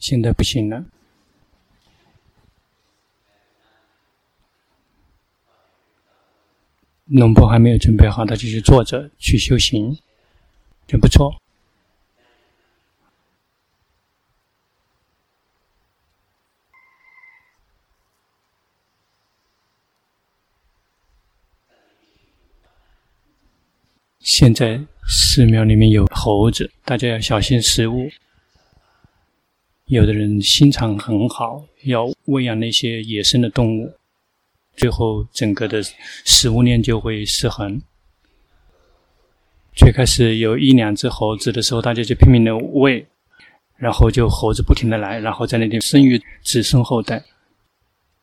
现在不行了。龙婆还没有准备好，他就去坐着去修行，真不错。现在寺庙里面有猴子，大家要小心食物。有的人心肠很好，要喂养那些野生的动物。最后，整个的食物链就会失衡。最开始有一两只猴子的时候，大家就拼命的喂，然后就猴子不停的来，然后在那边生育子孙后代，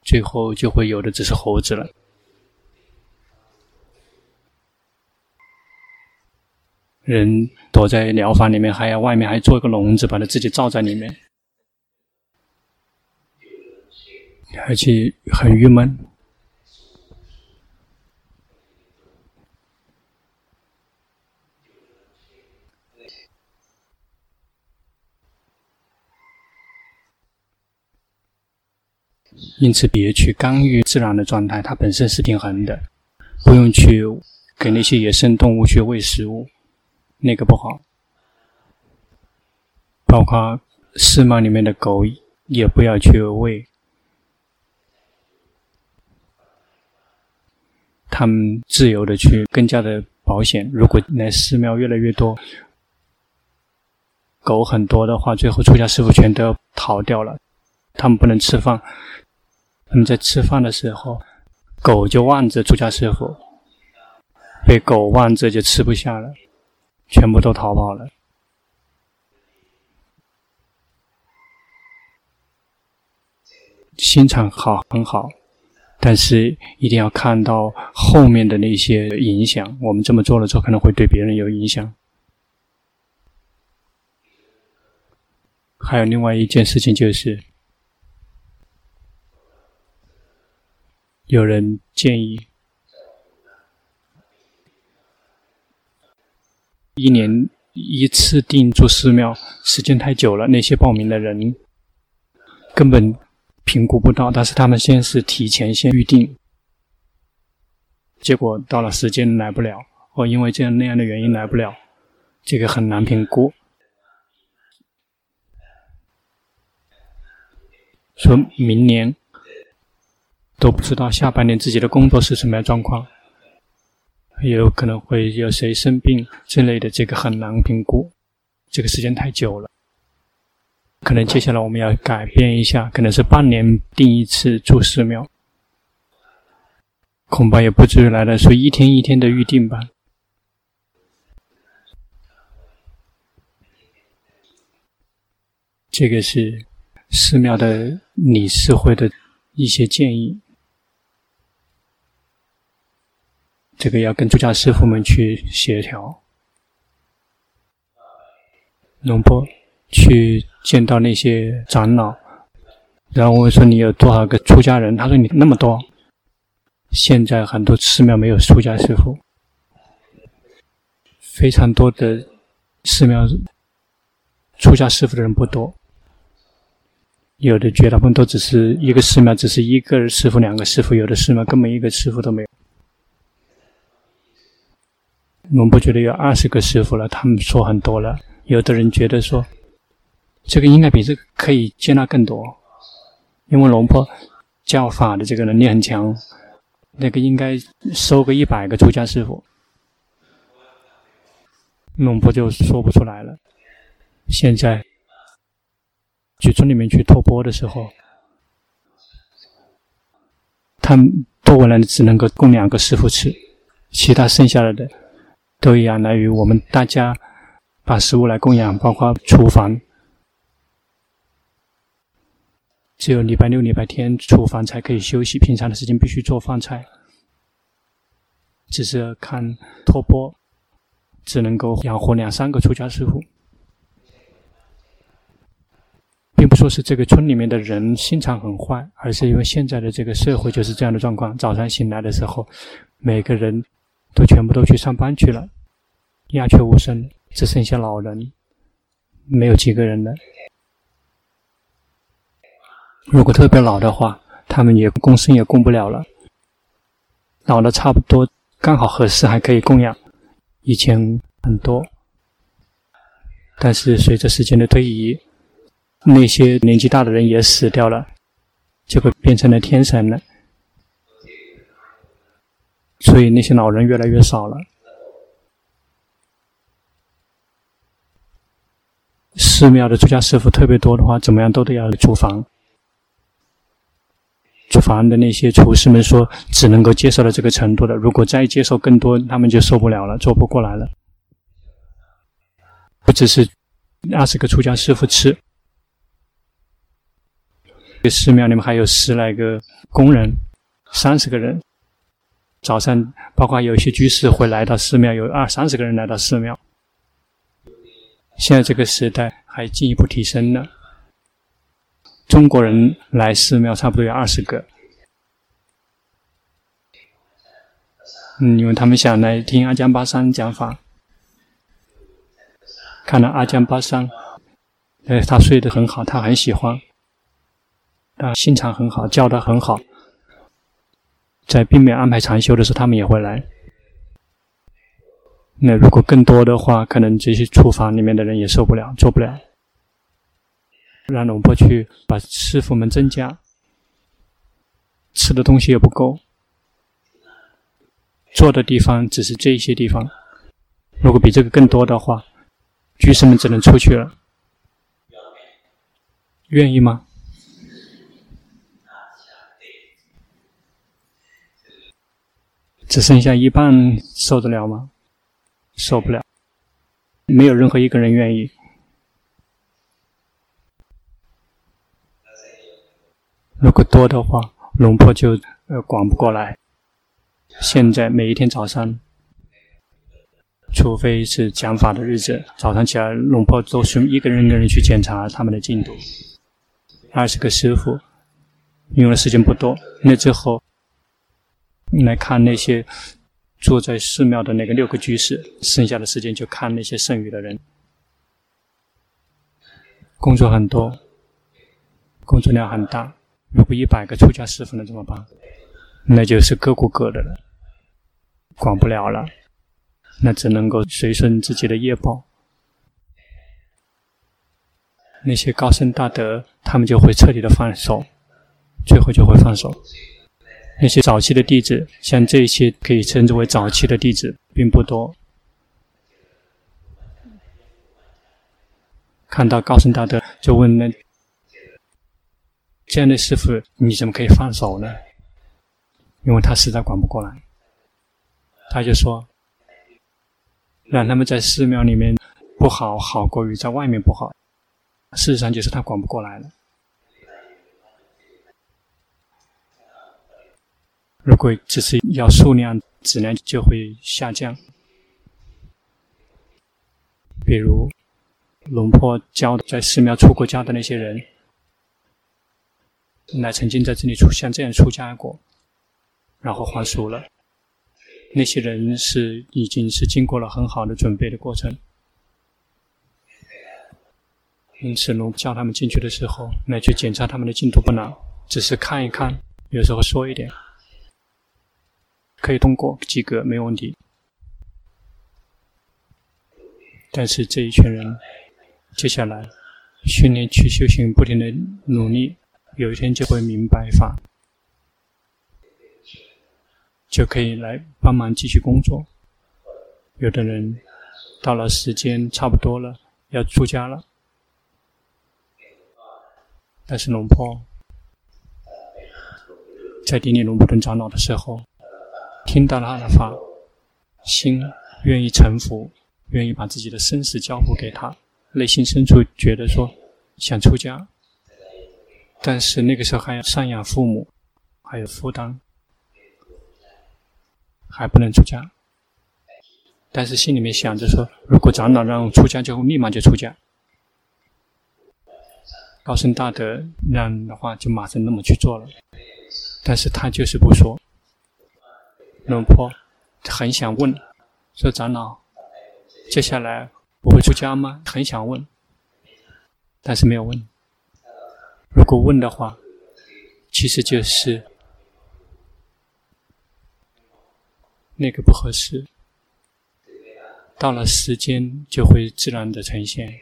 最后就会有的只是猴子了。人躲在疗房里面，还要外面还做一个笼子，把它自己罩在里面，而且很郁闷。因此，别去干预自然的状态，它本身是平衡的，不用去给那些野生动物去喂食物，那个不好。包括寺庙里面的狗，也不要去喂，他们自由的去，更加的保险。如果来寺庙越来越多，狗很多的话，最后出家师傅全都要逃掉了，他们不能吃饭。他们在吃饭的时候，狗就望着出家师傅，被狗望着就吃不下了，全部都逃跑了。心肠好很好，但是一定要看到后面的那些影响。我们这么做了之后，可能会对别人有影响。还有另外一件事情就是。有人建议，一年一次定住寺庙，时间太久了，那些报名的人根本评估不到。但是他们先是提前先预定，结果到了时间来不了，或因为这样那样的原因来不了，这个很难评估。说明年。都不知道下半年自己的工作是什么样状况，也有可能会有谁生病之类的，这个很难评估。这个时间太久了，可能接下来我们要改变一下，可能是半年定一次住寺庙，恐怕也不至于来了，说一天一天的预定吧。这个是寺庙的理事会的一些建议。这个要跟住家师傅们去协调。龙波去见到那些长老，然后我说：“你有多少个出家人？”他说：“你那么多。”现在很多寺庙没有出家师傅，非常多的寺庙出家师傅的人不多，有的绝大部分都只是一个寺庙，只是一个师傅、两个师傅，有的寺庙根本一个师傅都没有。我们不觉得有二十个师傅了，他们说很多了。有的人觉得说，这个应该比这个可以接纳更多，因为龙婆教法的这个能力很强，那个应该收个一百个出家师父。龙婆就说不出来了。现在去村里面去托钵的时候，他们托过来的只能够供两个师父吃，其他剩下来的。都仰赖于我们大家把食物来供养，包括厨房。只有礼拜六、礼拜天厨房才可以休息，平常的时间必须做饭菜。只是看托钵，只能够养活两三个出家师父，并不说是这个村里面的人心肠很坏，而是因为现在的这个社会就是这样的状况。早上醒来的时候，每个人。都全部都去上班去了，鸦雀无声，只剩下老人，没有几个人了。如果特别老的话，他们也供生也供不了了。老的差不多刚好合适，还可以供养。以前很多，但是随着时间的推移，那些年纪大的人也死掉了，就会变成了天神了。所以那些老人越来越少了。寺庙的出家师父特别多的话，怎么样都得要厨房。厨房的那些厨师们说，只能够接受到这个程度的，如果再接受更多，他们就受不了了，做不过来了。不只是二十个出家师父吃，这寺庙里面还有十来个工人，三十个人。早上，包括有些居士会来到寺庙，有二三十个人来到寺庙。现在这个时代还进一步提升了。中国人来寺庙差不多有二十个，嗯，因为他们想来听阿江巴桑讲法，看到阿江巴桑，呃，他睡得很好，他很喜欢，他心肠很好，教的很好，在并没有安排禅修的时候，他们也会来。那如果更多的话，可能这些厨房里面的人也受不了，做不了。让龙婆去把师傅们增加，吃的东西也不够，坐的地方只是这一些地方。如果比这个更多的话，居士们只能出去了。愿意吗？只剩下一半受得了吗？受不了，没有任何一个人愿意。如果多的话，龙婆就呃管不过来。现在每一天早上，除非是讲法的日子，早上起来龙婆都是一个人一个人去检查他们的进度。二十个师傅，用的时间不多。那之后，来看那些住在寺庙的那个六个居士，剩下的时间就看那些剩余的人。工作很多，工作量很大。如果一百个出家师父，能怎么办？那就是各顾各的了，管不了了，那只能够随顺自己的业报。那些高僧大德，他们就会彻底的放手，最后就会放手。那些早期的弟子，像这些可以称之为早期的弟子，并不多。看到高僧大德，就问那。这样的师傅，你怎么可以放手呢？因为他实在管不过来，他就说，让他们在寺庙里面不好，好过于在外面不好。事实上，就是他管不过来了。如果只是要数量，质量就会下降。比如，龙婆教在寺庙出过家的那些人。乃曾经在这里出像这样出家过，然后还俗了。那些人是已经是经过了很好的准备的过程，因此龙叫他们进去的时候，来去检查他们的进度不难，只是看一看，有时候说一点，可以通过及格没有问题。但是这一群人接下来训练去修行，不停的努力。有一天就会明白法，就可以来帮忙继续工作。有的人到了时间差不多了，要出家了，但是龙婆在顶礼龙普顿长老的时候，听到了他的法，心愿意臣服，愿意把自己的生死交付给他，内心深处觉得说想出家。但是那个时候还要赡养父母，还有负担，还不能出家。但是心里面想着说，如果长老让我出家，就立马就出家。高僧大德让的话，就马上那么去做了。但是他就是不说。龙婆很想问，说长老，接下来我会出家吗？很想问，但是没有问。如果问的话，其实就是那个不合适。到了时间，就会自然的呈现。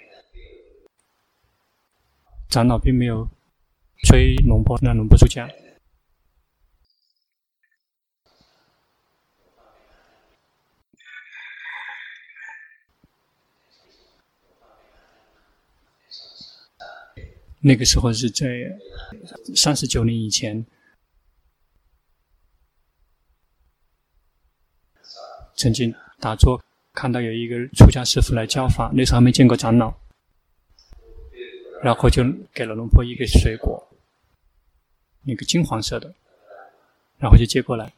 长老并没有催龙婆让龙婆出家。那个时候是在三十九年以前，曾经打坐看到有一个出家师父来教法，那时候还没见过长老，然后就给了龙婆一个水果，那个金黄色的，然后就接过来。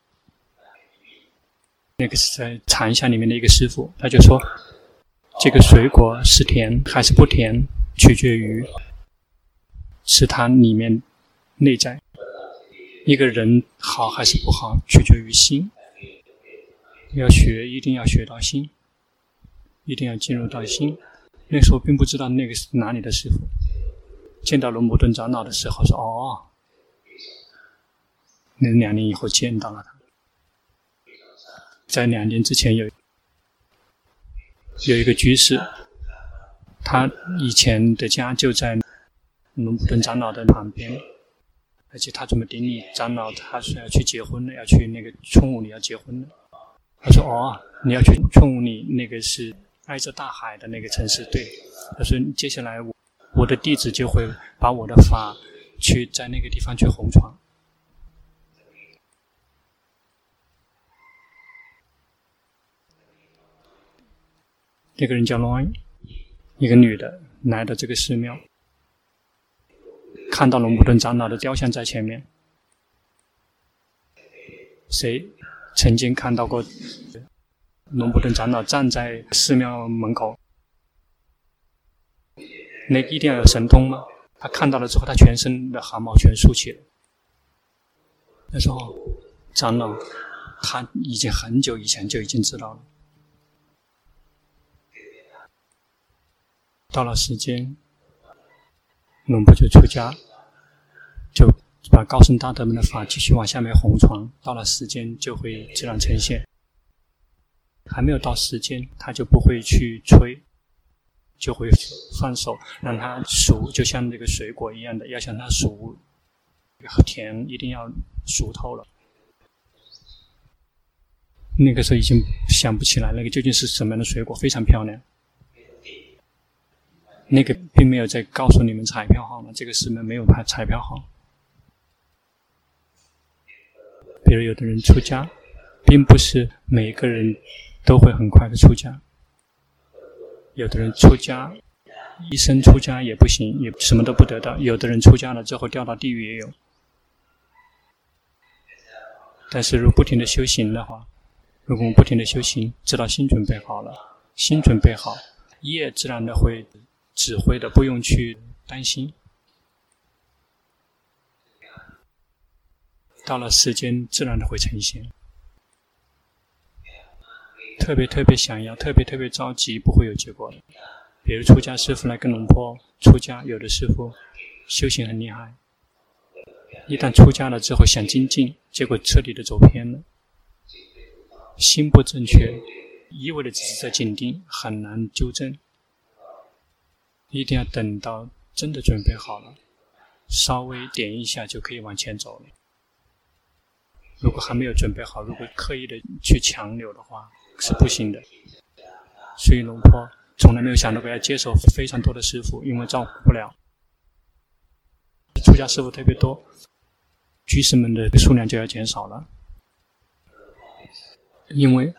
那个是在禅像里面的一个师父，他就说：“这个水果是甜还是不甜，取决于。”是他里面内在，一个人好还是不好，取决于心。要学，一定要学到心，一定要进入到心。那时候并不知道那个是哪里的师傅，见到龙普顿长老的时候说：“哦，那两年以后见到了他，在两年之前有有一个居士，他以前的家就在。”龙普顿长老的旁边，而且他准备顶你长老，他说要去结婚了，要去那个春武里要结婚了。他说：“哦，你要去春武里，那个是挨着大海的那个城市。”对，他说：“接下来我我的弟子就会把我的法去在那个地方去弘传。”那个人叫罗，一个女的来到这个寺庙。看到龙普顿长老的雕像在前面，谁曾经看到过龙普顿长老站在寺庙门口？那一定要有神通吗？他看到了之后，他全身的汗毛全竖起了。他说：“长老，他已经很久以前就已经知道了。到了时间。”龙婆就出家，就把高僧大德们的法继续往下面弘传。到了时间，就会自然呈现。还没有到时间，他就不会去催，就会放手让他熟，就像那个水果一样的，要想它熟，甜一定要熟透了。那个时候已经想不起来那个究竟是什么样的水果，非常漂亮。那个并没有在告诉你们彩票号码，这个师门没有拍彩票号。比如有的人出家，并不是每个人都会很快的出家。有的人出家，一生出家也不行，也什么都不得到。有的人出家了之后掉到地狱也有。但是如果不停的修行的话，如果我们不停的修行，直到心准备好了，心准备好，业自然的会。指挥的不用去担心，到了时间自然的会呈现。特别特别想要，特别特别着急，不会有结果的。比如出家师傅来跟龙婆出家，有的师傅修行很厉害，一旦出家了之后想精进，结果彻底的走偏了，心不正确，一味的只是在紧盯，很难纠正。一定要等到真的准备好了，稍微点一下就可以往前走了。如果还没有准备好，如果刻意的去强留的话，是不行的。所以龙婆从来没有想到过要接受非常多的师傅，因为照顾不了。出家师傅特别多，居士们的数量就要减少了。因为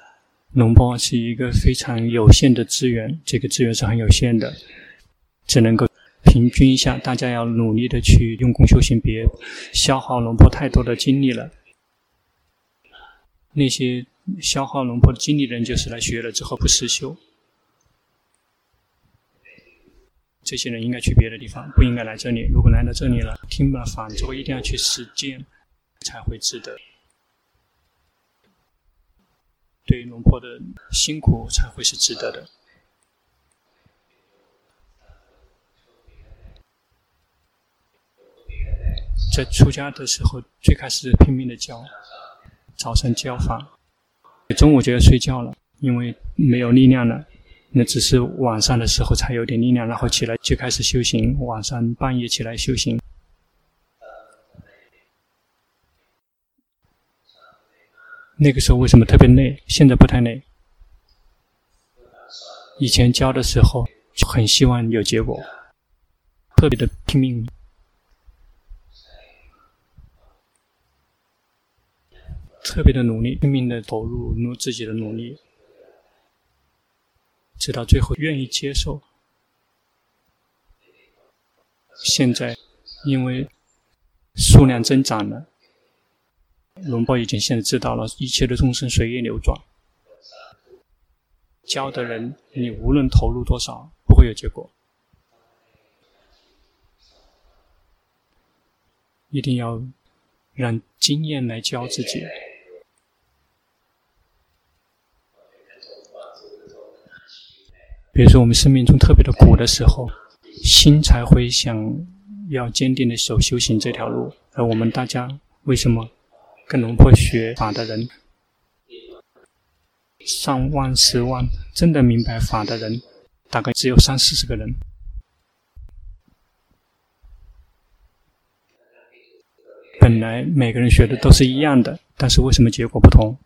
龙婆是一个非常有限的资源，这个资源是很有限的。只能够平均一下，大家要努力的去用功修行，别消耗龙婆太多的精力了。那些消耗龙婆的精力的人，就是来学了之后不实修。这些人应该去别的地方，不应该来这里。如果来到这里了，听了法之后一定要去实践，才会值得。对龙婆的辛苦才会是值得的。在出家的时候，最开始拼命的教，早晨教法，中午就要睡觉了，因为没有力量了。那只是晚上的时候才有点力量，然后起来就开始修行。晚上半夜起来修行，那个时候为什么特别累？现在不太累。以前教的时候很希望有结果，特别的拼命，特别的努力，拼命的投入，努自己的努力。直到最后愿意接受。现在，因为数量增长了，龙波已经现在知道了，一切的众生随业流转。教的人，你无论投入多少，不会有结果。一定要让经验来教自己。比如说，我们生命中特别的苦的时候，心才会想要坚定的走修行这条路。而我们大家为什么跟龙婆学法的人，上万、十万，真的明白法的人，大概只有三四十个人。本来每个人学的都是一样的，但是为什么结果不同？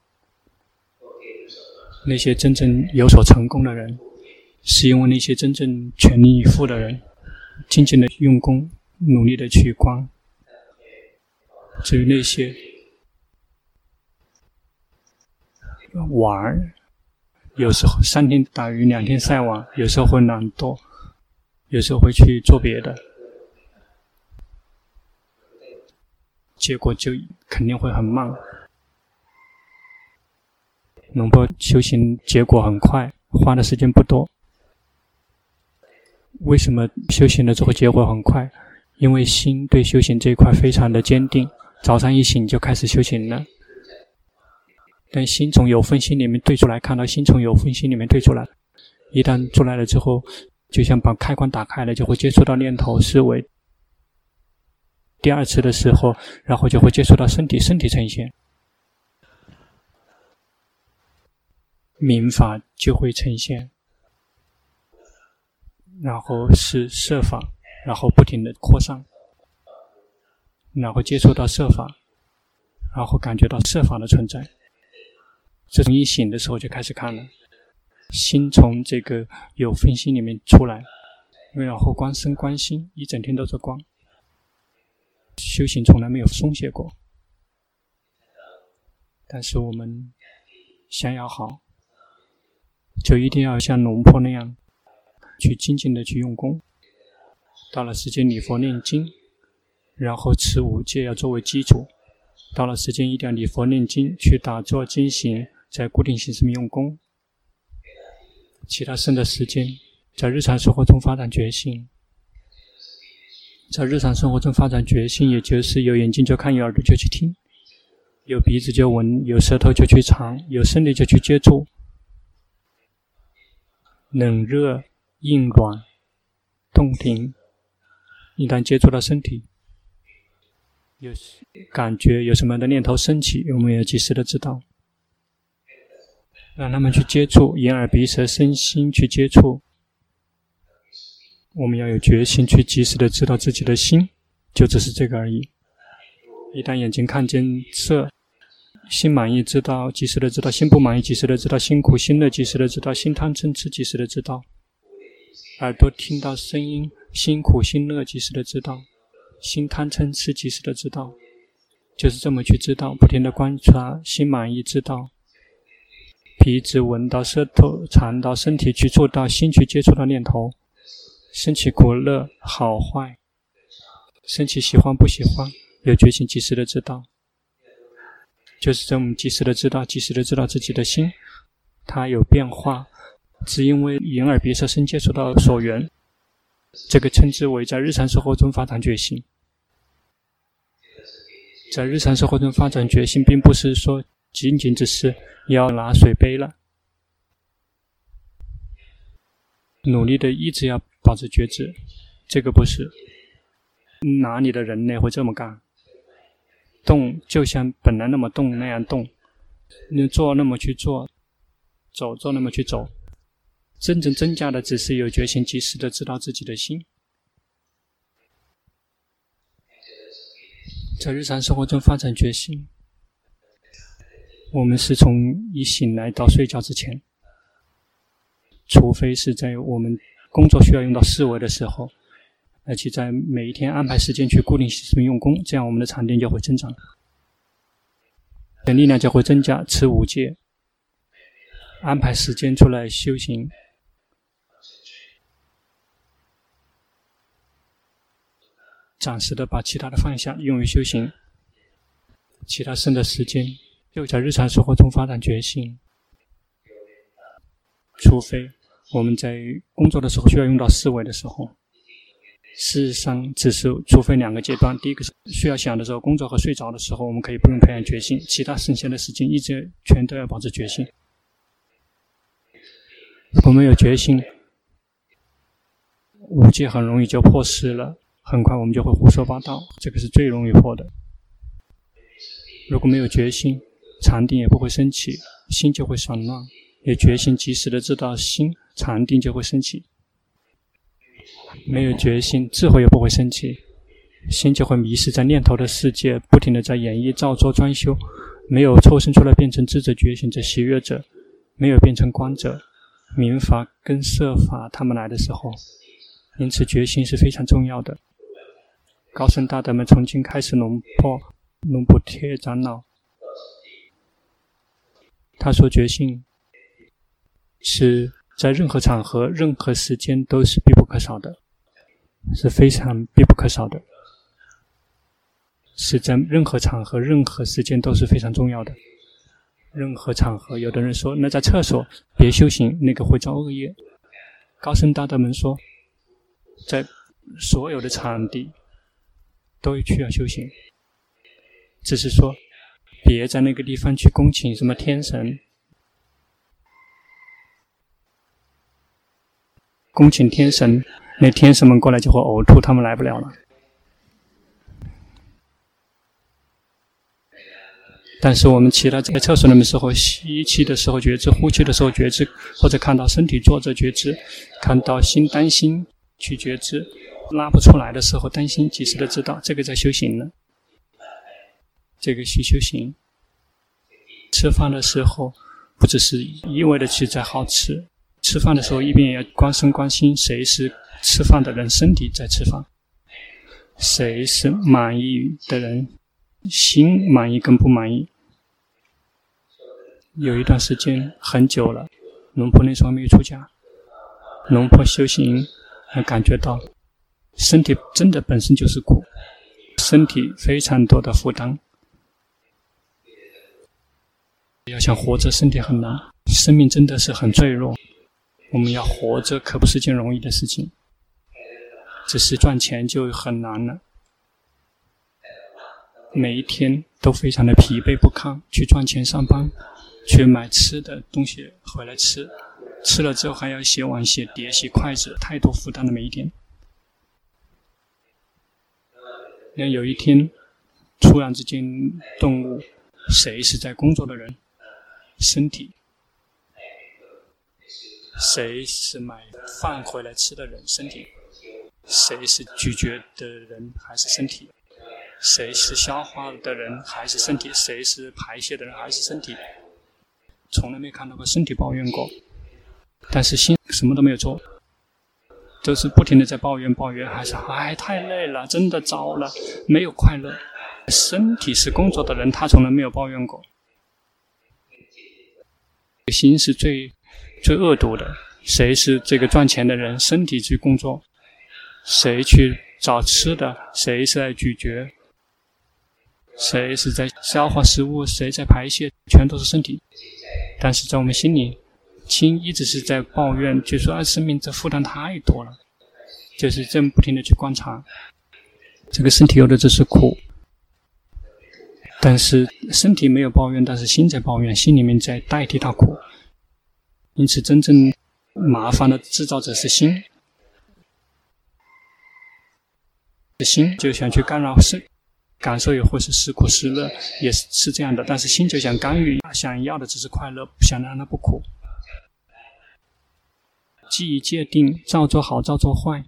那些真正有所成功的人。是因为那些真正全力以赴的人，静静的用功，努力的去观。至于那些玩儿，有时候三天打鱼两天晒网，有时候会懒惰，有时候会去做别的，结果就肯定会很慢。龙波修行结果很快，花的时间不多。为什么修行了之后结果很快？因为心对修行这一块非常的坚定，早上一醒就开始修行了。但心从有分心里面退出来，看到心从有分心里面退出来，一旦出来了之后，就像把开关打开了，就会接触到念头思维。第二次的时候，然后就会接触到身体，身体呈现，明法就会呈现。然后是色法，然后不停的扩散，然后接触到色法，然后感觉到色法的存在。这种一醒的时候就开始看了，心从这个有分心里面出来，然后观身观心，一整天都是观。修行从来没有松懈过，但是我们想要好，就一定要像龙婆那样。去静静的去用功，到了时间礼佛念经，然后持五戒要作为基础，到了时间一定要礼佛念经，去打坐经行，在固定形式里用功。其他剩的时间，在日常生活中发展觉性，在日常生活中发展觉性，也就是有眼睛就看，有耳朵就去听，有鼻子就闻，有舌头就去尝，有身体就去接触，冷热。硬软、动停，一旦接触到身体，有感觉，有什么样的念头升起，我们要及时的知道，让他们去接触眼耳鼻舌身心去接触，我们要有决心去及时的知道自己的心，就只是这个而已。一旦眼睛看见色，心满意知道，及时的知道；心不满意，及时的知道；心苦心乐，及时的知道；心贪嗔痴，及时的知道。耳朵听到声音，心苦心乐，及时的知道；心贪嗔痴，及时的知道。就是这么去知道，不停的观察，心满意知道。鼻子闻到，舌头尝到，身体去触到，心去接触到念头，升起苦乐好坏，升起喜欢不喜欢，有决心及时的知道。就是这么及时的知道，及时的知道自己的心，它有变化。只因为眼耳鼻舌身接触到所缘，这个称之为在日常生活中发展觉醒。在日常生活中发展觉性，并不是说仅仅只是要拿水杯了，努力的一直要保持觉知，这个不是哪里的人类会这么干。动就像本来那么动那样动，你做那么去做，走做那么去走。真正增加的只是有决心，及时的知道自己的心。在日常生活中发展决心，我们是从一醒来到睡觉之前，除非是在我们工作需要用到思维的时候，而且在每一天安排时间去固定时间用功，这样我们的禅定就会增长，的力量就会增加。持五戒，安排时间出来修行。暂时的把其他的放下，用于修行；其他剩的时间，就在日常生活中发展决心。除非我们在工作的时候需要用到思维的时候，事实上只是除非两个阶段：第一个是需要想的时候，工作和睡着的时候，我们可以不用培养决心；其他剩下的时间，一直全都要保持决心。我们有决心，五戒很容易就破失了。很快我们就会胡说八道，这个是最容易破的。如果没有决心，禅定也不会升起，心就会散乱。有决心，及时的知道心，禅定就会升起。没有决心，智慧也不会升起，心就会迷失在念头的世界，不停的在演绎、造作、专修，没有抽身出来变成智者、觉醒者、喜悦者，没有变成观者、明法跟色法，他们来的时候，因此决心是非常重要的。高僧大德们从今开始，龙破龙普铁长老，他说决心是在任何场合、任何时间都是必不可少的，是非常必不可少的，是在任何场合、任何时间都是非常重要的。任何场合，有的人说，那在厕所别修行，那个会造恶业。高僧大德们说，在所有的场地。都需要修行，只是说，别在那个地方去恭请什么天神，恭请天神，那天神们过来就会呕吐，他们来不了了。但是我们其他在厕所里面的时候，吸气的时候觉知，呼气的时候觉知，或者看到身体坐着觉知，看到心担心去觉知。拉不出来的时候，担心及时的知道，这个在修行呢。这个需修行。吃饭的时候，不只是一味的去在好吃，吃饭的时候一边也要关心关心谁是吃饭的人，身体在吃饭，谁是满意的人，心满意跟不满意。有一段时间很久了，龙婆那时候没有出家，龙婆修行还感觉到。身体真的本身就是苦，身体非常多的负担。要想活着，身体很难，生命真的是很脆弱。我们要活着可不是件容易的事情，只是赚钱就很难了。每一天都非常的疲惫不堪，去赚钱上班，去买吃的东西回来吃，吃了之后还要洗碗、洗碟、洗筷子，太多负担了每一天。那有一天，突然之间，顿悟，谁是在工作的人？身体。谁是买饭回来吃的人？身体。谁是咀嚼的人？还是身体？谁是消化的人？还是身体？谁是排泄的人？还是身体？从来没看到过身体抱怨过，但是心什么都没有做。都是不停的在抱怨抱怨，还是哎太累了，真的糟了，没有快乐。身体是工作的人，他从来没有抱怨过。心是最最恶毒的。谁是这个赚钱的人？身体去工作，谁去找吃的？谁是在咀嚼？谁是在消化食物？谁在排泄？全都是身体。但是在我们心里。心一直是在抱怨，就说啊，生命这负担太多了，就是这么不停的去观察，这个身体有的只是苦，但是身体没有抱怨，但是心在抱怨，心里面在代替他苦，因此真正麻烦的制造者是心，心就想去干扰身感受也会是时苦时乐，也是是这样的。但是心就想干预，想要的只是快乐，不想让它不苦。既已界定，造作好，造作坏，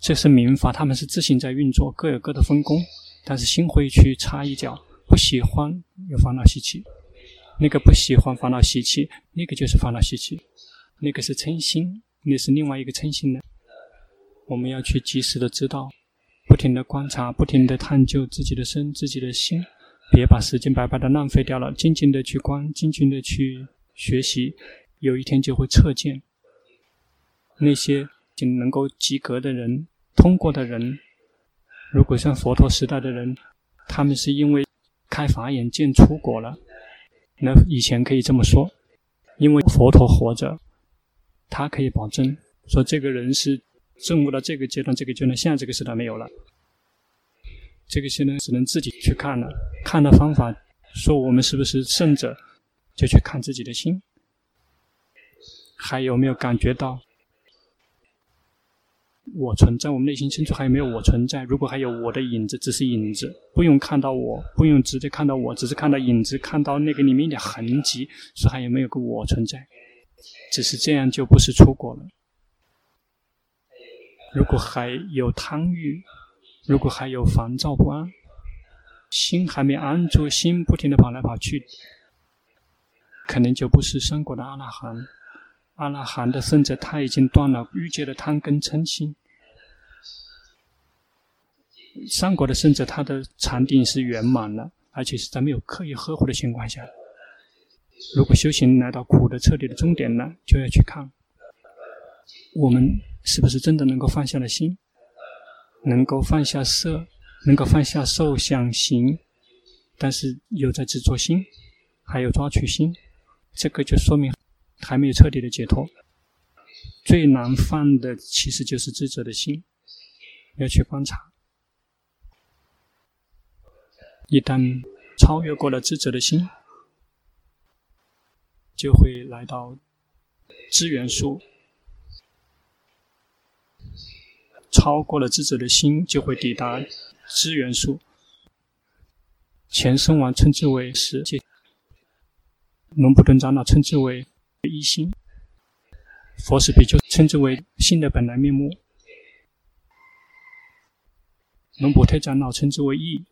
这是民法，他们是自行在运作，各有各的分工。但是心会去插一脚，不喜欢有烦恼习气，那个不喜欢烦恼习气，那个就是烦恼习气，那个是嗔心，那是另外一个嗔心呢。我们要去及时的知道，不停的观察，不停的探究自己的身、自己的心，别把时间白白的浪费掉了，静静的去观，静静的去学习。有一天就会测见那些仅能够及格的人、通过的人。如果像佛陀时代的人，他们是因为开法眼见出果了。那以前可以这么说，因为佛陀活着，他可以保证说这个人是证悟到这个阶段、这个阶段。现在这个时代没有了，这个现在只能自己去看了。看的方法，说我们是不是圣者，就去看自己的心。还有没有感觉到我存在？我们内心深处还有没有我存在？如果还有我的影子，只是影子，不用看到我，不用直接看到我，只是看到影子，看到那个里面的痕迹，说还有没有个我存在？只是这样就不是出果了。如果还有贪欲，如果还有烦躁不安，心还没安住，心不停的跑来跑去，可能就不是生果的阿那含。阿那含的圣者，他已经断了欲界的贪根嗔心。三果的圣者，他的禅定是圆满了，而且是在没有刻意呵护的情况下。如果修行来到苦的彻底的终点呢，就要去看我们是不是真的能够放下了心，能够放下色，能够放下受想行，但是有在执着心，还有抓取心，这个就说明。还没有彻底的解脱，最难放的其实就是智者的心，要去观察。一旦超越过了智者的心，就会来到资源数；超过了智者的心，就会抵达资源数。前生王称之为世界，龙普顿长老称之为。一心，佛史比丘称之为心的本来面目。龙普特长老称之为义，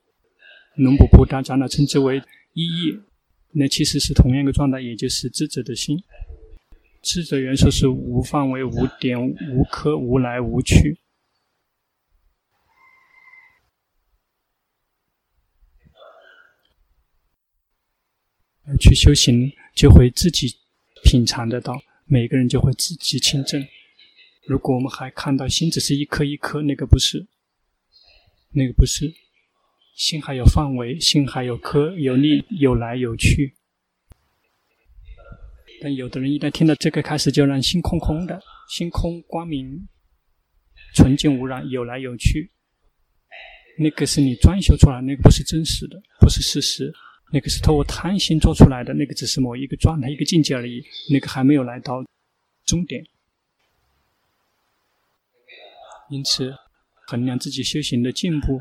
龙普普达长老称之为一义。那其实是同样一个状态，也就是智者的心。智者元素是无范围、无点、无刻、无来、无去。去修行，就会自己。品尝得到，每个人就会自己亲证。如果我们还看到心只是一颗一颗，那个不是，那个不是，心还有范围，心还有颗，有力，有来有去。但有的人一旦听到这个开始，就让心空空的，心空光明，纯净无染，有来有去。那个是你装修出来，那个不是真实的，不是事实。那个是透过贪心做出来的，那个只是某一个状态、一个境界而已，那个还没有来到终点。因此，衡量自己修行的进步，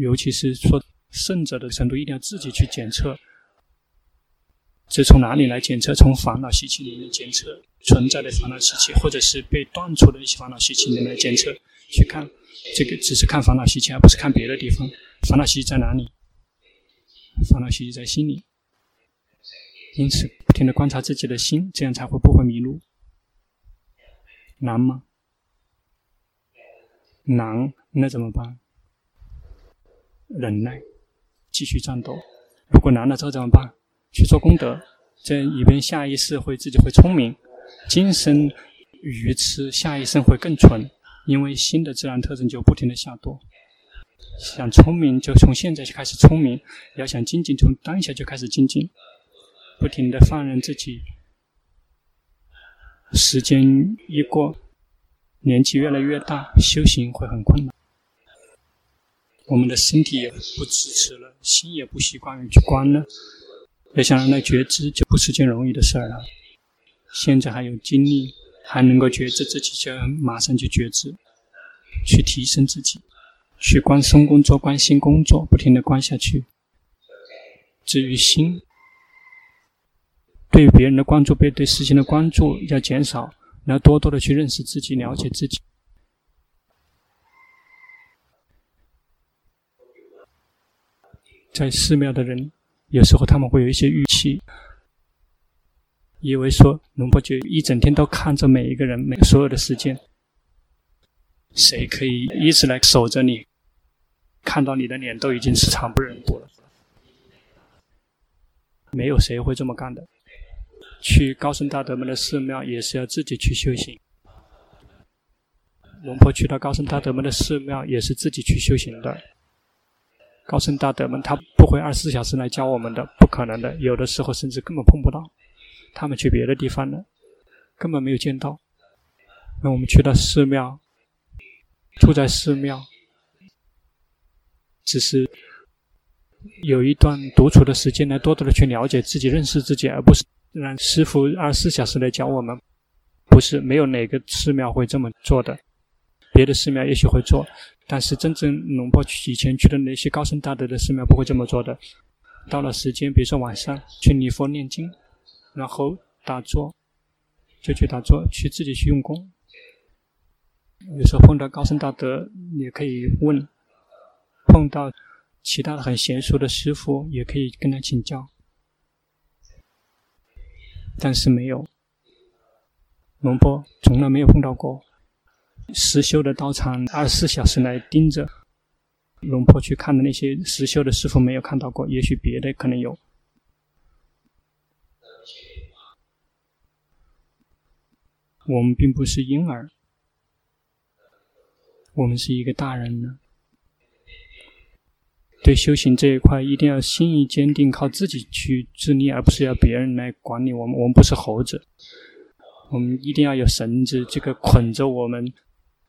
尤其是说圣者的程度，一定要自己去检测。这从哪里来检测？从烦恼习气里面检测存在的烦恼习气，或者是被断除的一些烦恼习气里面来检测。去看这个，只是看烦恼习气，而不是看别的地方。烦恼习在哪里？烦恼习在心里，因此不停地观察自己的心，这样才会不会迷路。难吗？难，那怎么办？忍耐，继续战斗。如果难了之后怎么办？去做功德，这里边下一世会自己会聪明，今生愚痴，下一生会更蠢，因为心的自然特征就不停地下堕。想聪明，就从现在就开始聪明；要想精进，从当下就开始精进。不停的放任自己，时间一过，年纪越来越大，修行会很困难。我们的身体也不支持了，心也不习惯于去观了。要想让它觉知，就不是件容易的事儿了。现在还有精力，还能够觉知自己，就马上去觉知。去提升自己，去关心工作、关心工作，不停的关下去。至于心，对别人的关注、对对事情的关注要减少，然后多多的去认识自己、了解自己。在寺庙的人，有时候他们会有一些预期，以为说龙婆就一整天都看着每一个人、每所有的事件，谁可以一直来守着你，看到你的脸都已经是惨不忍睹了。没有谁会这么干的。去高僧大德们的寺庙也是要自己去修行。龙婆去到高僧大德们的寺庙也是自己去修行的。高僧大德们，他不会二十四小时来教我们的，不可能的。有的时候甚至根本碰不到，他们去别的地方了，根本没有见到。那我们去到寺庙，住在寺庙，只是有一段独处的时间来多多的去了解自己、认识自己，而不是让师傅二十四小时来教我们。不是，没有哪个寺庙会这么做的。别的寺庙也许会做。但是真正龙婆以前去的那些高僧大德的寺庙不会这么做的。到了时间，比如说晚上去礼佛念经，然后打坐，就去打坐，去自己去用功。有时候碰到高僧大德，也可以问；碰到其他的很娴熟的师傅，也可以跟他请教。但是没有，龙婆从来没有碰到过。实修的道场，二十四小时来盯着龙婆去看的那些实修的师傅没有看到过，也许别的可能有。我们并不是婴儿，我们是一个大人了。对修行这一块，一定要心意坚定，靠自己去自立，而不是要别人来管理我们。我们不是猴子，我们一定要有绳子，这个捆着我们。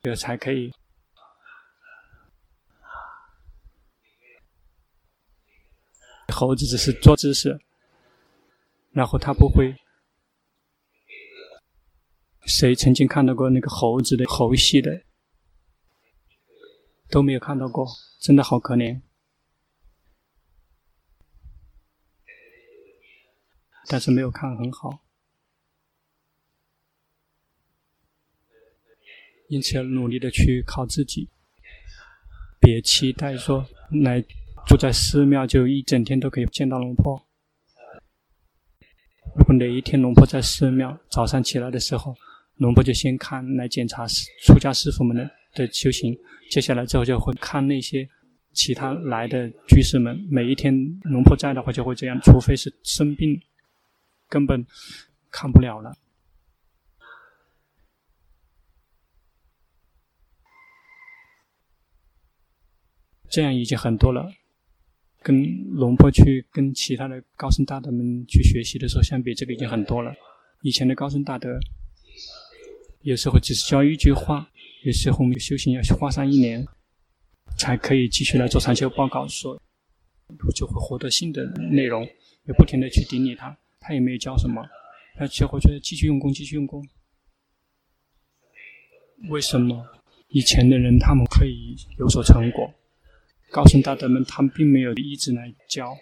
这个才可以。猴子只是做姿势，然后他不会。谁曾经看到过那个猴子的猴戏的？都没有看到过，真的好可怜。但是没有看很好。因此要努力的去靠自己，别期待说来住在寺庙就一整天都可以见到龙婆。如果哪一天龙婆在寺庙，早上起来的时候，龙婆就先看来检查出家师傅们的的修行，接下来之后就会看那些其他来的居士们。每一天龙婆在的话就会这样，除非是生病，根本看不了了。这样已经很多了，跟龙婆去跟其他的高僧大德们去学习的时候相比，这个已经很多了。以前的高僧大德，有时候只是教一句话，有时候我们修行要花上一年，才可以继续来做禅修报告，说就会获得新的内容，也不停的去顶礼他，他也没有教什么，他就会觉得继续用功，继续用功。为什么以前的人他们可以有所成果？高僧大德们，他们并没有一直来教，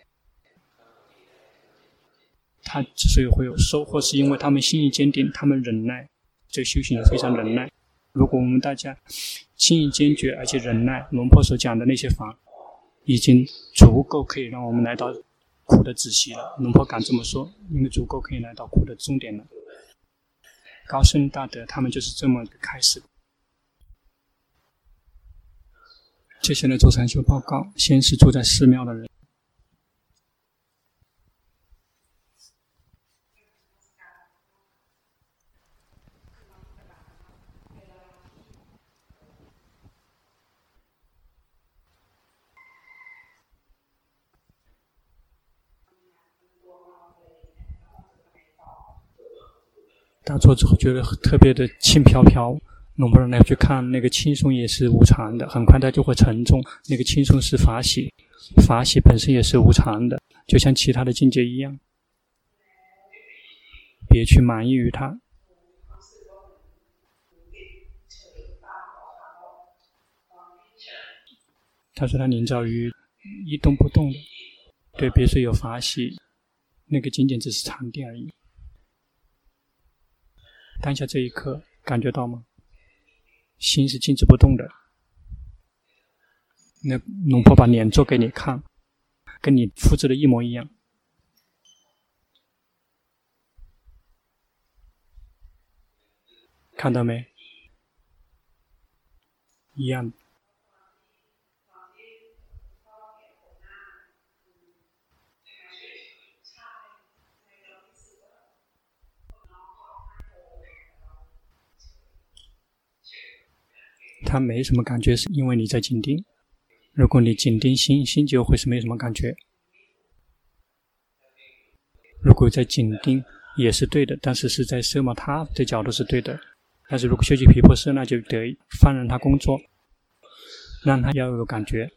他之所以会有收获，是因为他们心意坚定，他们忍耐，这修行也非常忍耐。如果我们大家心意坚决而且忍耐，龙婆所讲的那些法，已经足够可以让我们来到苦的止息了。龙婆敢这么说，因为足够可以来到苦的终点了。高僧大德他们就是这么开始。接下来做禅修报告，先是住在寺庙的人。打坐之后觉得特别的轻飘飘。龙婆让大家去看那个轻松也是无常的，很快它就会沉重。那个轻松是法喜，法喜本身也是无常的，就像其他的境界一样。别去满意于它。他说他凝照于一动不动的，对，别说有法喜，那个仅仅只是禅定而已。当下这一刻感觉到吗？心是静止不动的。那龙婆把脸做给你看，跟你复制的一模一样，看到没？一样的。他没什么感觉，是因为你在紧盯。如果你紧盯心，心就会是没什么感觉。如果在紧盯也是对的，但是是在奢摩他的角度是对的。但是如果修习毗婆舍，那就得放任他工作，让他要有感觉。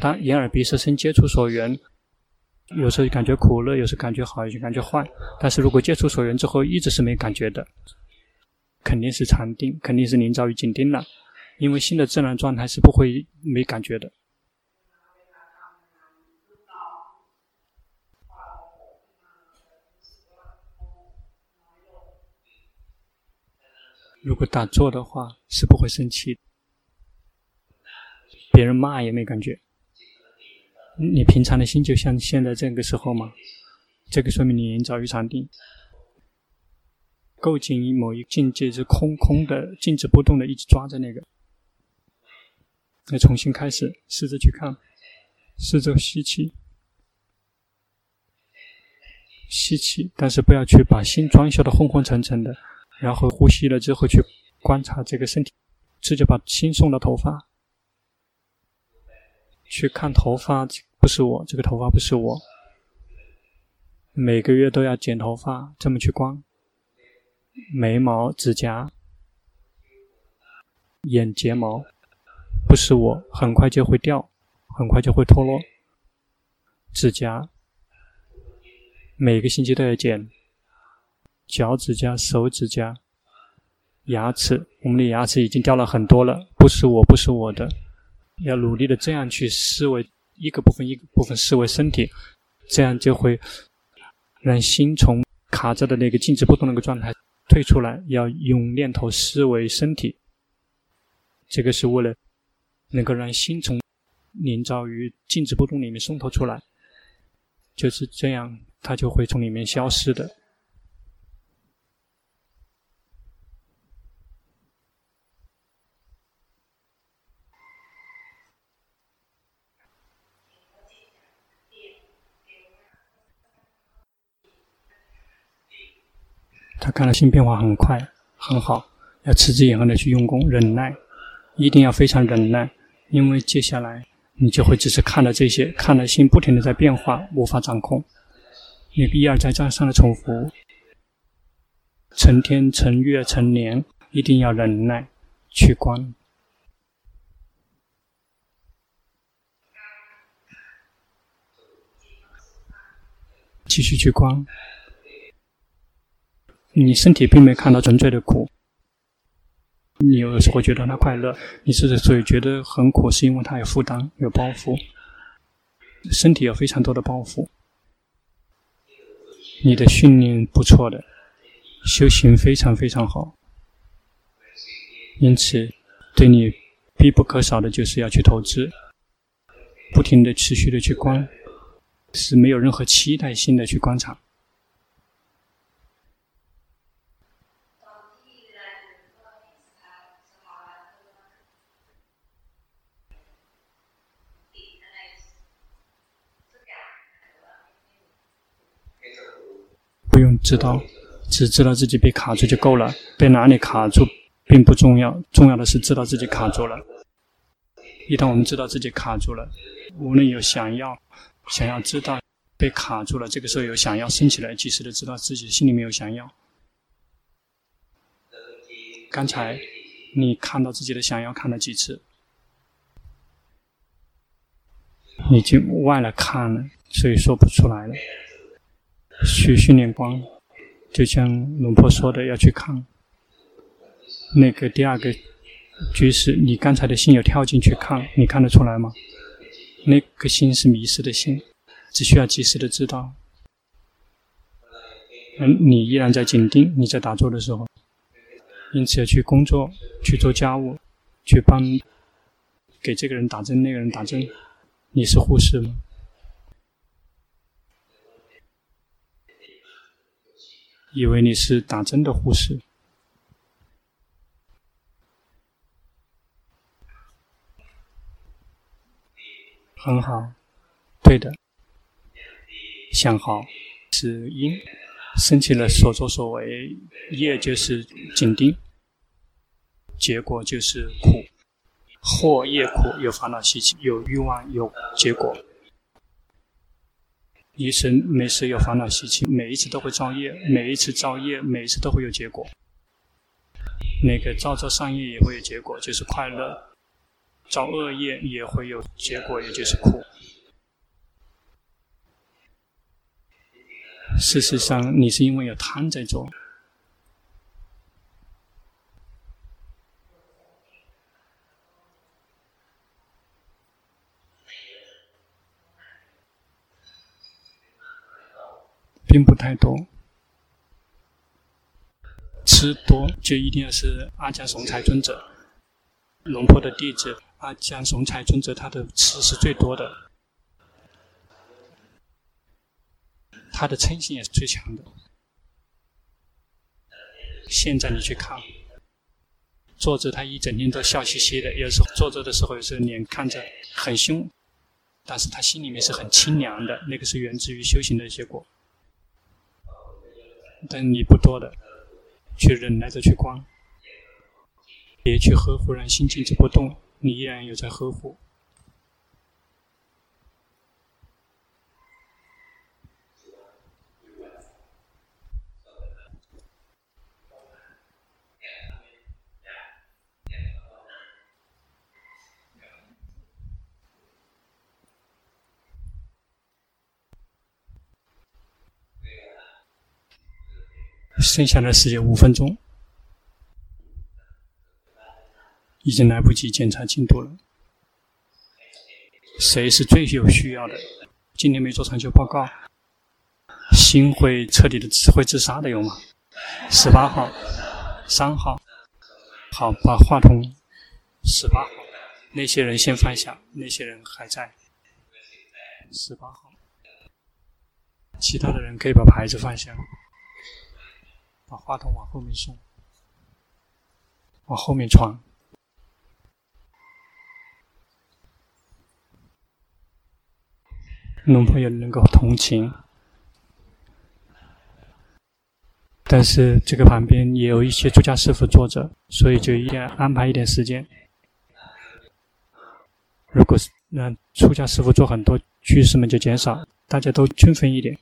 当眼耳鼻舌身接触所缘，有时候感觉苦乐，有时候感觉好，有时候感觉坏。但是如果接触所缘之后一直是没感觉的，肯定是禅定，肯定是临照于紧盯了。因为心的自然状态是不会没感觉的。如果打坐的话，是不会生气。别人骂也没感觉。你平常的心就像现在这个时候吗？这个说明你临照于禅定。构建某一境界是空空的、静止不动的，一直抓着那个。再重新开始，试着去看，试着吸气，吸气，但是不要去把心装修的昏昏沉沉的，然后呼吸了之后去观察这个身体，直接把心送到头发，去看头发，不是我，这个头发不是我，每个月都要剪头发，这么去刮，眉毛、指甲、眼睫毛。不是我，很快就会掉，很快就会脱落。指甲，每个星期都要剪。脚趾甲、手指甲、牙齿，我们的牙齿已经掉了很多了。不是我，不是我的，要努力的这样去思维一个部分一个部分思维身体，这样就会让心从卡着的那个静止不动那个状态退出来。要用念头思维身体，这个是为了。能够让心从凝照于静止不动里面松脱出来，就是这样，它就会从里面消失的。他看到心变化很快，很好，要持之以恒的去用功，忍耐，一定要非常忍耐。因为接下来你就会只是看了这些，看了心不停的在变化，无法掌控。你一而再再三的重复，成天成月成年，一定要忍耐去观，继续去观。你身体并没看到纯粹的苦。你有时候会觉得他快乐，你之所以觉得很苦，是因为他有负担、有包袱，身体有非常多的包袱。你的训练不错的，修行非常非常好，因此对你必不可少的就是要去投资，不停的、持续的去观，是没有任何期待性的去观察。不用知道，只知道自己被卡住就够了。被哪里卡住并不重要，重要的是知道自己卡住了。一旦我们知道自己卡住了，无论有想要、想要知道被卡住了，这个时候有想要升起来，及时的知道自己心里面有想要。刚才你看到自己的想要看了几次？已经忘了看了，所以说不出来了。去训练光，就像龙婆说的，要去看那个第二个居士，你刚才的心有跳进去看，你看得出来吗？那个心是迷失的心，只需要及时的知道。嗯，你依然在紧盯，你在打坐的时候，因此要去工作，去做家务，去帮给这个人打针，那个人打针，你是护士吗？以为你是打针的护士，很好，对的，想好。是因。升起了所作所为，业就是紧盯，结果就是苦，惑业苦，有烦恼习气，有欲望，有结果。一生没事有烦恼习气，每一次都会造业，每一次造业，每一次都会有结果。那个造作善业也会有结果，就是快乐；造恶业也会有结果，也就是苦。事实上，你是因为有贪在做，并不太多。吃多就一定要是阿姜松才尊者，龙婆的弟子阿姜松才尊者，他的吃是最多的。他的嗔心也是最强的。现在你去看，坐着他一整天都笑嘻嘻的，有时候坐着的时候，有时候脸看着很凶，但是他心里面是很清凉的，那个是源自于修行的结果。但你不多的，去忍耐着去观，别去呵护，让心静止不动，你依然有在呵护。剩下的时间五分钟，已经来不及检查进度了。谁是最有需要的？今天没做长修报告，心会彻底的会自杀的有吗？十八号、三号，好，把话筒。十八号，那些人先放下，那些人还在。十八号，其他的人可以把牌子放下。把话筒往后面送，往后面传。龙朋友能够同情，但是这个旁边也有一些出家师父坐着，所以就一定要安排一点时间。如果是让出家师父坐很多，居士们就减少，大家都均分一点。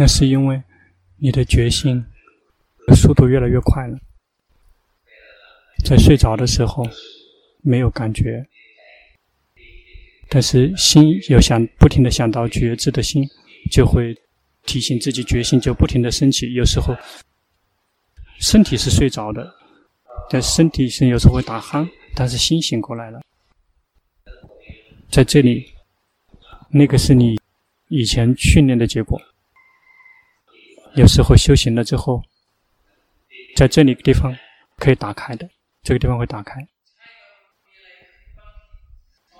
那是因为你的觉性速度越来越快了，在睡着的时候没有感觉，但是心有想不停的想到觉知的心，就会提醒自己觉性就不停的升起。有时候身体是睡着的，但身体是有时候会打鼾，但是心醒过来了。在这里，那个是你以前训练的结果。有时候修行了之后，在这里地方可以打开的，这个地方会打开。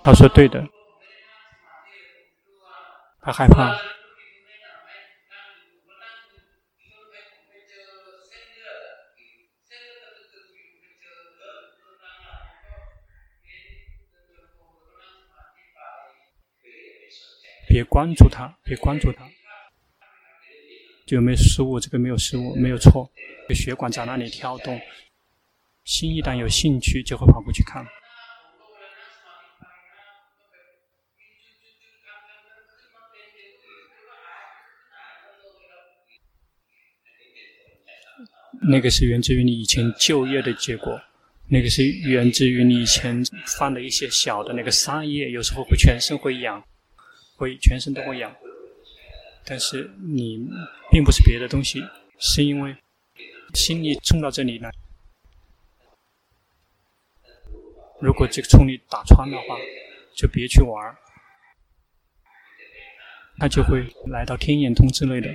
他说对的，他害怕。别关注他，别关注他，就没有失误，这个没有失误，没有错。血管在那里跳动，心一旦有兴趣，就会跑过去看。那个是源自于你以前就业的结果，那个是源自于你以前犯的一些小的那个杀业，有时候会全身会痒，会全身都会痒。但是你并不是别的东西，是因为心力冲到这里来。如果这个冲力打穿的话，就别去玩，他就会来到天眼通之类的，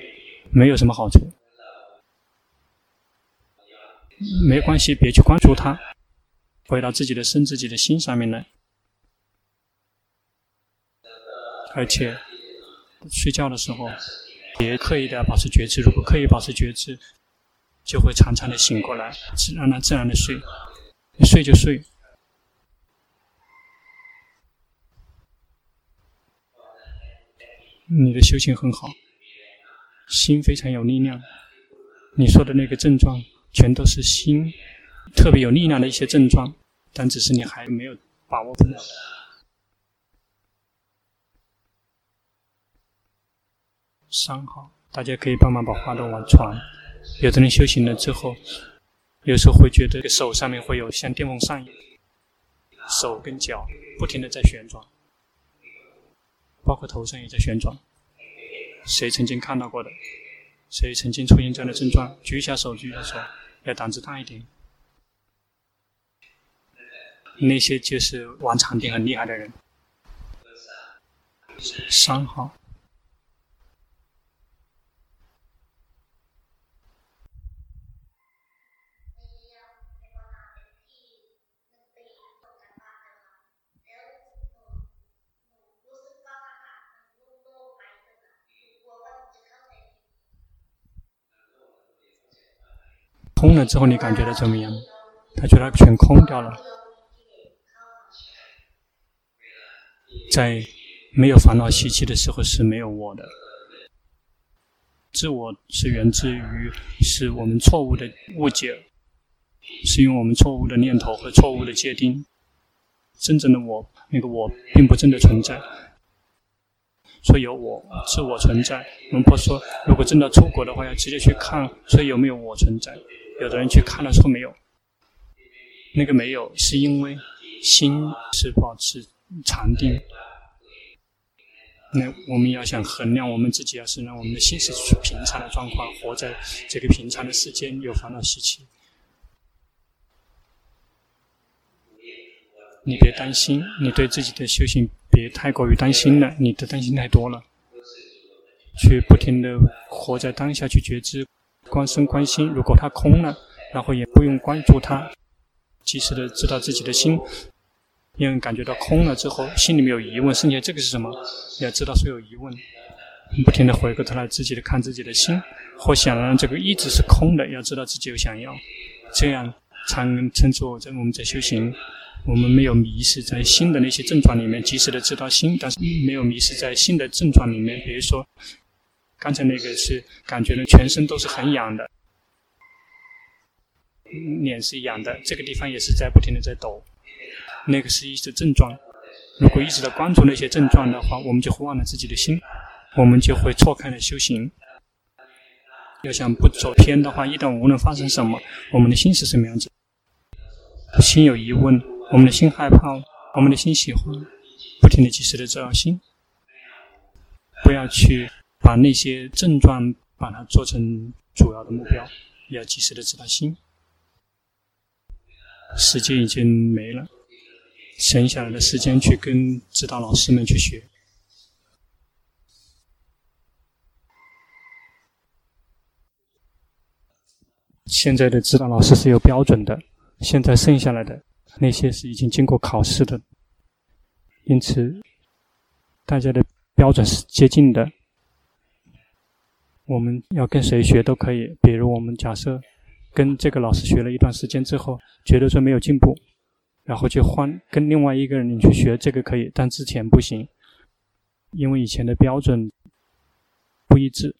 没有什么好处。没关系，别去关注它，回到自己的身、自己的心上面来。而且睡觉的时候，别刻意的保持觉知。如果刻意保持觉知，就会常常的醒过来，自然的自然的睡。你睡就睡。你的修行很好，心非常有力量。你说的那个症状。全都是心特别有力量的一些症状，但只是你还没有把握不三号，大家可以帮忙把话筒往传。有的人修行了之后，有时候会觉得手上面会有像电风扇一样，手跟脚不停的在旋转，包括头上也在旋转。谁曾经看到过的？谁曾经出现这样的症状？举一下手，举一下手。要胆子大一点，那些就是玩长笛很厉害的人。三号，空了之后，你感觉到怎么样？他觉得全空掉了，在没有烦恼习气的时候是没有我的。自我是源自于是我们错误的误解，是因为我们错误的念头和错误的界定。真正的我，那个我并不真的存在。说有我，自我存在。龙婆说，如果真的出国的话，要直接去看，说有没有我存在。有的人去看了说没有，那个没有是因为心是保持禅定。那我们要想衡量我们自己，要是让我们的心是平常的状况，活在这个平常的世间，有烦恼习气。你别担心，你对自己的修行别太过于担心了，你的担心太多了。去不停的活在当下，去觉知。观身观心，如果它空了，然后也不用关注它，及时的知道自己的心，因为感觉到空了之后，心里面有疑问，剩下这个是什么？要知道所有疑问，不停的回过头来，自己的看自己的心，或想让这个一直是空的，要知道自己有想要，这样才能称作在我们在修行，我们没有迷失在心的那些症状里面，及时的知道心，但是没有迷失在心的症状里面，比如说。刚才那个是感觉呢，全身都是很痒的，脸是痒的，这个地方也是在不停的在抖，那个是一些症状。如果一直在关注那些症状的话，我们就会忘了自己的心，我们就会错开了修行。要想不走偏的话，一旦无论发生什么，我们的心是什么样子？心有疑问，我们的心害怕，我们的心喜欢，不停的及时的照心，不要去。把那些症状把它做成主要的目标，要及时的知道心。时间已经没了，剩下来的时间去跟指导老师们去学。现在的指导老师是有标准的，现在剩下来的那些是已经经过考试的，因此大家的标准是接近的。我们要跟谁学都可以，比如我们假设跟这个老师学了一段时间之后，觉得说没有进步，然后就换跟另外一个人你去学，这个可以，但之前不行，因为以前的标准不一致。